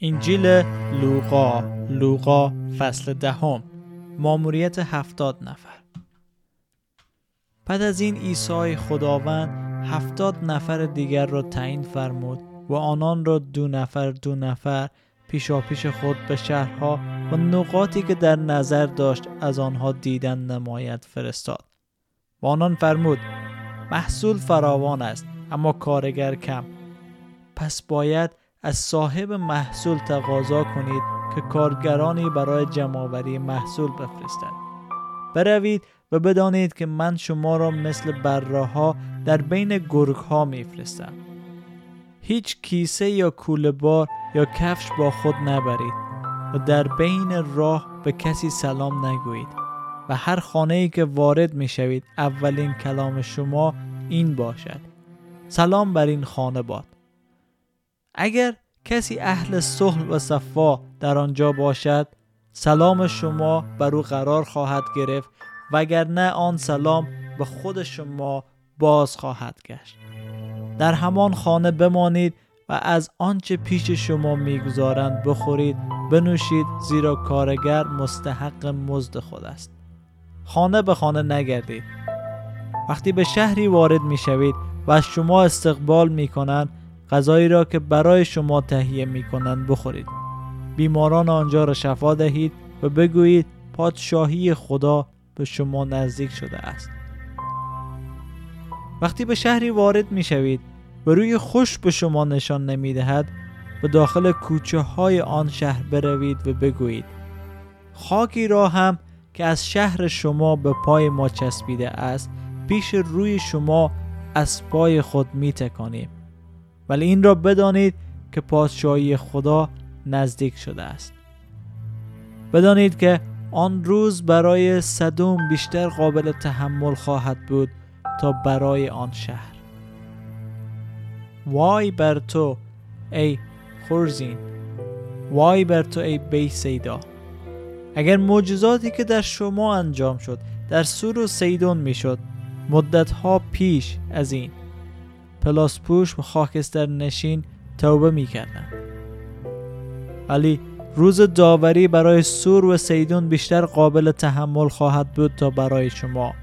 انجیل لوقا لوقا فصل دهم ماموریت هفتاد نفر. بعد از این عیسی خداوند هفتاد نفر دیگر را تعیین فرمود و آنان را دو نفر دو نفر پیشا پیش خود به شهرها و نقاطی که در نظر داشت از آنها دیدن نماید فرستاد. و آنان فرمود محصول فراوان است اما کارگر کم. پس باید از صاحب محصول تقاضا کنید که کارگرانی برای جمعآوری محصول بفرستد. بروید و بدانید که من شما را مثل براها در بین گرگ ها میفرستم. هیچ کیسه یا کوله بار یا کفش با خود نبرید و در بین راه به کسی سلام نگویید و هر خانه ای که وارد می شوید اولین کلام شما این باشد. سلام بر این خانه باد. اگر کسی اهل صلح و صفا در آنجا باشد سلام شما بر او قرار خواهد گرفت وگرنه آن سلام به خود شما باز خواهد گشت. در همان خانه بمانید و از آنچه پیش شما می‌گذارند بخورید بنوشید زیرا کارگر مستحق مزد خود است. خانه به خانه نگردید. وقتی به شهری وارد می‌شوید و از شما استقبال می‌کنند غذایی را که برای شما تهیه می کنند بخورید. بیماران آنجا را شفا دهید و بگویید پادشاهی خدا به شما نزدیک شده است. وقتی به شهری وارد می شوید و روی خوش به شما نشان نمی دهد به داخل کوچه های آن شهر بروید و بگویید خاکی را هم که از شهر شما به پای ما چسبیده است پیش روی شما از پای خود می تکانیم ولی این را بدانید که پادشاهی خدا نزدیک شده است. بدانید که آن روز برای صدوم بیشتر قابل تحمل خواهد بود تا برای آن شهر. وای بر تو ای خورزین! وای بر تو ای بی سیدا اگر معجزاتی که در شما انجام شد در سور و سیدون می‌شد مدتها پیش از این پوش و خاکستر نشین توبه می کردن. ولی روز داوری برای سور و سیدون بیشتر قابل تحمل خواهد بود تا برای شما.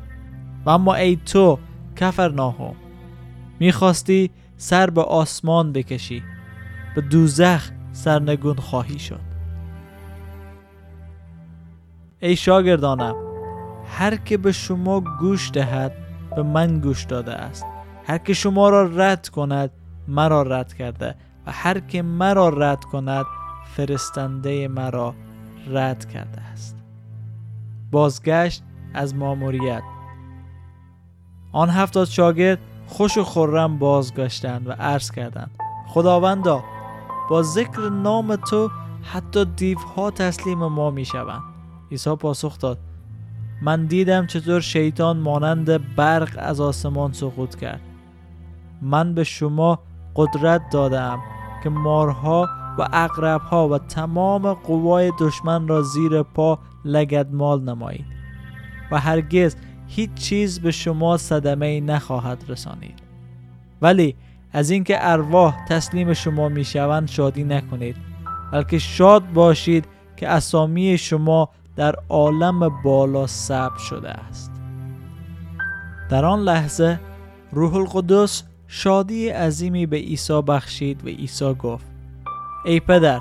و اما ای تو کفر ناهم می‌خواستی سر به آسمان بکشی. به دوزخ سرنگون خواهی شد. ای شاگردانم هر که به شما گوش دهد به من گوش داده است. هر که شما را رد کند مرا رد کرده. و هر که مرا رد کند فرستنده مرا رد کرده است. بازگشت از ماموریت. آن هفتاد شاگرد خوش و خورم بازگشتند و عرض کردند خداوندا با ذکر نام تو حتی دیوها تسلیم ما می شوند. عیسی پاسخ داد من دیدم چطور شیطان مانند برق از آسمان سقوط کرد. من به شما قدرت دادم که مارها و اقربها و تمام قوای دشمن را زیر پا لگدمال نمایید و هرگز هیچ چیز به شما صدمه نخواهد رسانید. ولی از اینکه ارواح تسلیم شما می‌شوند شادی نکنید بلکه شاد باشید که اسامی شما در عالم بالا ثبت شده است. در آن لحظه روح القدس شادی عظیمی به عیسی بخشید و عیسی گفت ای پدر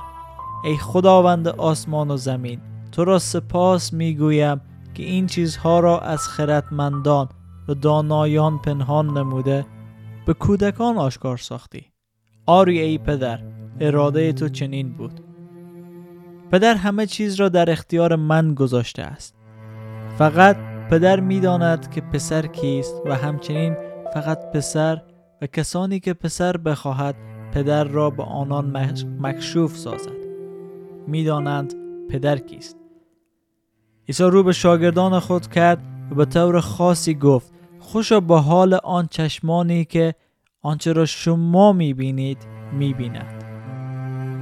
ای خداوند آسمان و زمین تو را سپاس می‌گویم که این چیزها را از خردمندان و دانایان پنهان نموده به کودکان آشکار ساختی. آری ای پدر اراده تو چنین بود. پدر همه چیز را در اختیار من گذاشته است. فقط پدر می‌داند که پسر کیست و همچنین فقط پسر کسانی که پسر بخواهد پدر را به آنان مکشوف سازد. می‌دانند پدر کیست. عیسی رو به شاگردان خود کرد و به طور خاصی گفت خوشا به حال آن چشمانی که آنچه را شما می‌بینید می‌بیند.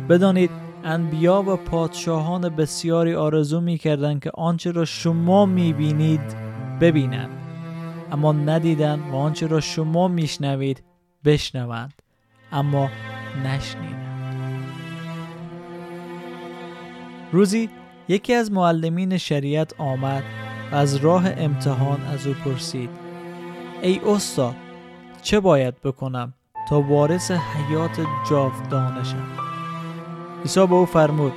بدانید انبیا و پادشاهان بسیاری آرزو می‌کردند که آنچه را شما می‌بینید ببینند. اما ندیدند و آنچه را شما میشنوید بشنوند اما نشنیدند. روزی یکی از معلمین شریعت آمد و از راه امتحان از او پرسید ای استاد چه باید بکنم تا وارث حیات جاودانه شم عیسی به او فرمود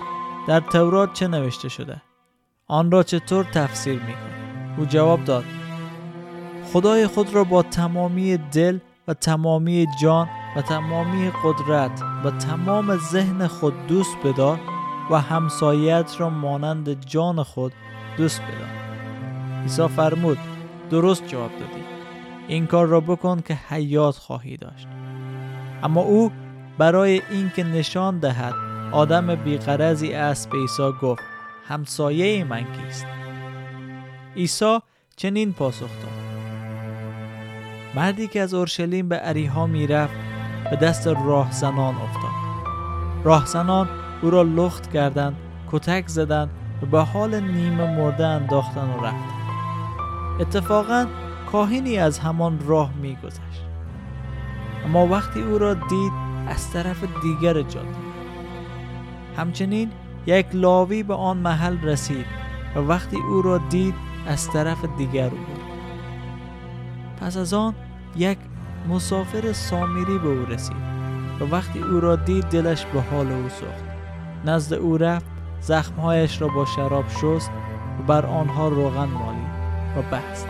در تورات چه نوشته شده؟ آن را چطور تفسیر می‌کنی او جواب داد خدای خود را با تمامی دل و تمامی جان و تمامی قدرت و تمام ذهن خود دوست بدار و همسایت را مانند جان خود دوست بدار عیسی فرمود درست جواب دادی. این کار را بکن که حیات خواهی داشت. اما او برای اینکه نشان دهد آدم بیقرزی است به عیسی گفت همسایه من کیست؟ عیسی چنین پاسخ داد. مردی که از اورشلیم به اریها می‌رفت به دست راهزنان افتاد. راهزنان او را لخت کردند کتک زدند و به حال نیمه مرده انداختن و رفتند. اتفاقا کاهینی از همان راه میگذشت. اما وقتی او را دید از طرف دیگر جاده همچنین یک لاوی به آن محل رسید و وقتی او را دید از طرف دیگر بود. پس از آن یک مسافر سامیری به او رسید و وقتی او را دید دلش به حال او سخت نزد او رفت زخمهایش را با شراب شست و بر آنها روغن مالید و بست.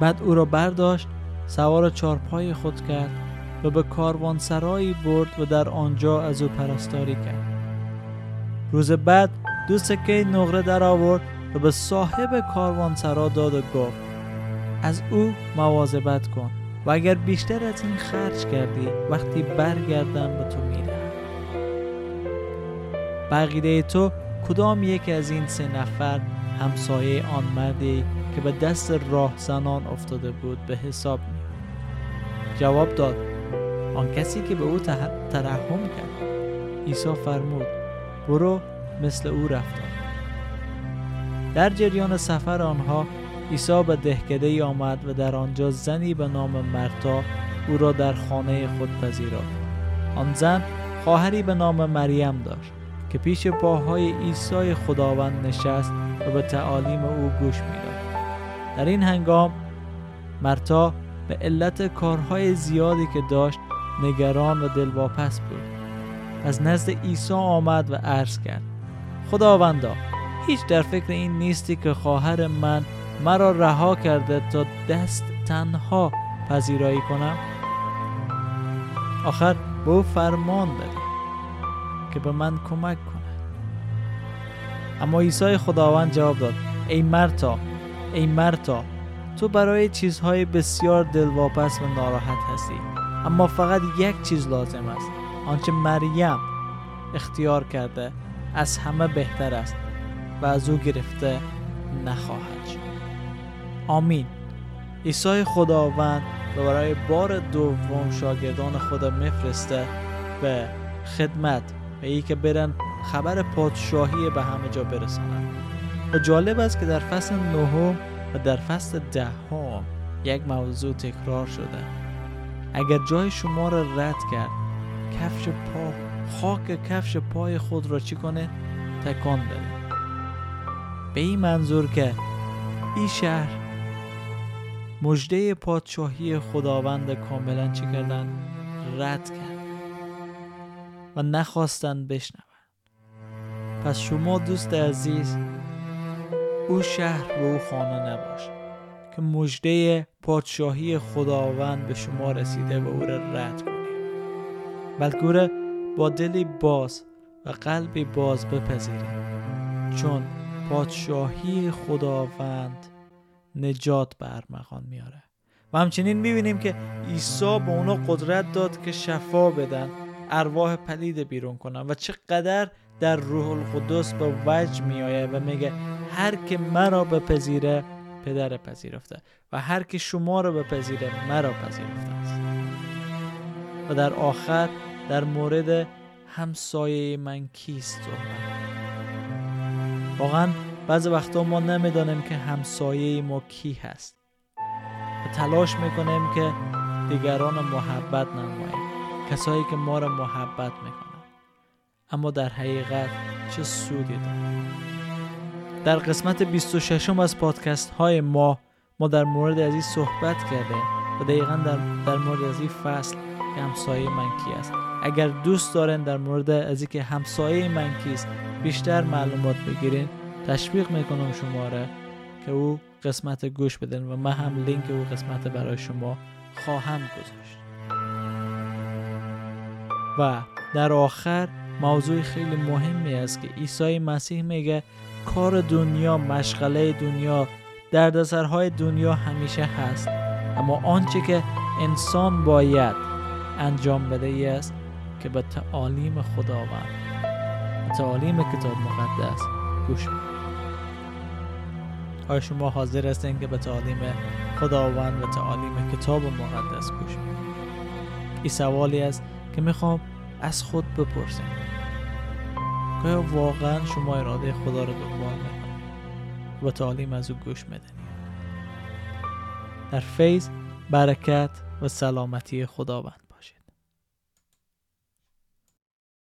بعد او را برداشت سوار چارپای خود کرد و به کاروان سرایی برد و در آنجا از او پرستاری کرد. روز بعد دو سکه نقره در آورد و به صاحب کاروانسرا داد و گفت از او مواظبت کن و اگر بیشتر از این خرج کردی وقتی برگردم به تو میدم. بقیده تو کدام یک از این سه نفر همسایه آن مردی که به دست راه زنان افتاده بود به حساب میاد جواب داد آن کسی که به او ترحم کرد. عیسی فرمود برو مثل او رفتار در جریان سفر آنها عیسی به دهکده آمد و در آنجا زنی به نام مرتا او را در خانه خود پذیرفت. آن زن خواهری به نام مریم داشت که پیش پاهای عیسی خداوند نشست و به تعالیم او گوش می‌داد. در این هنگام مرتا به علت کارهای زیادی که داشت نگران و دلواپس بود. از نزد عیسی آمد و عرض کرد خداوندا هیچ در فکر این نیستی که خواهر من مرا رها کرده تا دست تنها پذیرایی کنم؟ آخر به او فرمان بده که به من کمک کند. اما عیسی خداوند جواب داد ای مرتا ای مرتا تو برای چیزهای بسیار دلواپس و ناراحت هستی. اما فقط یک چیز لازم است آنچه مریم اختیار کرده از همه بهتر است و از او گرفته نخواهد شد. آمین. عیسی خداوند و برای بار دوم شاگردان خدا میفرسته به خدمت و ای که برن خبر پادشاهی به همه جا برسانند. و جالب است که در فصل نهم و در فصل دهم یک موضوع تکرار شده. اگر جای شما را رد کرد کفش پا خاک کفش پای خود را چی کنه؟ تکان بده. به این منظور که این شهر مجده پادشاهی خداوند کاملا چی کردن؟ رد کرد و نخواستند بشنوند پس شما دوست عزیز او شهر و او خانه نباش که مجده پادشاهی خداوند به شما رسیده و او را رد کنید بلکه با دلی باز و قلبی باز بپذیرید چون پادشاهی خداوند نجات به ارمغان میاره. و همچنین می‌بینیم که عیسی به اونا قدرت داد که شفا بدن ارواح پلید بیرون کنن و چقدر در روح القدس به وجه میآید و میگه هر که مرا بپذیره پدر پذیرفته. و هر که شما را بپذیره مرا پذیرفته است. و در آخر در مورد همسایه من کیست؟ واقعا بعض وقتا ما نمی‌دانیم که همسایه ما کی هست. و تلاش می‌کنیم که دیگران محبت نماییم. کسایی که ما را محبت می‌کنن اما در حقیقت چه سودی داره در قسمت 26 از پادکست های ما ما در مورد از این صحبت کردیم و دقیقا در, در مورد از این فصل که همسایه من کی است. اگر دوست دارین در مورد از اینکه همسایه من کیست بیشتر معلومات بگیرین. تشویق می‌کنم شما را که او قسمت گوش بدن و من هم لینک او قسمت برای شما خواهم گذاشت. و در آخر موضوع خیلی مهمی است که عیسی مسیح میگه کار دنیا مشغله دنیا دردسرهای دنیا همیشه هست. اما آنچه که انسان باید انجام بده ای است که به تعالیم خداوند تعالیم کتاب مقدس گوش آیا شما حاضر هستین که به تعالیم خداوند و تعالیم کتاب مقدس گوش این سوالی است که می‌خوام از خود بپرسیم که واقعا شما اراده خدا رو دنبال می‌کنید و تعالیم از او گوش میدنید در فیض برکت و سلامتی خداوند.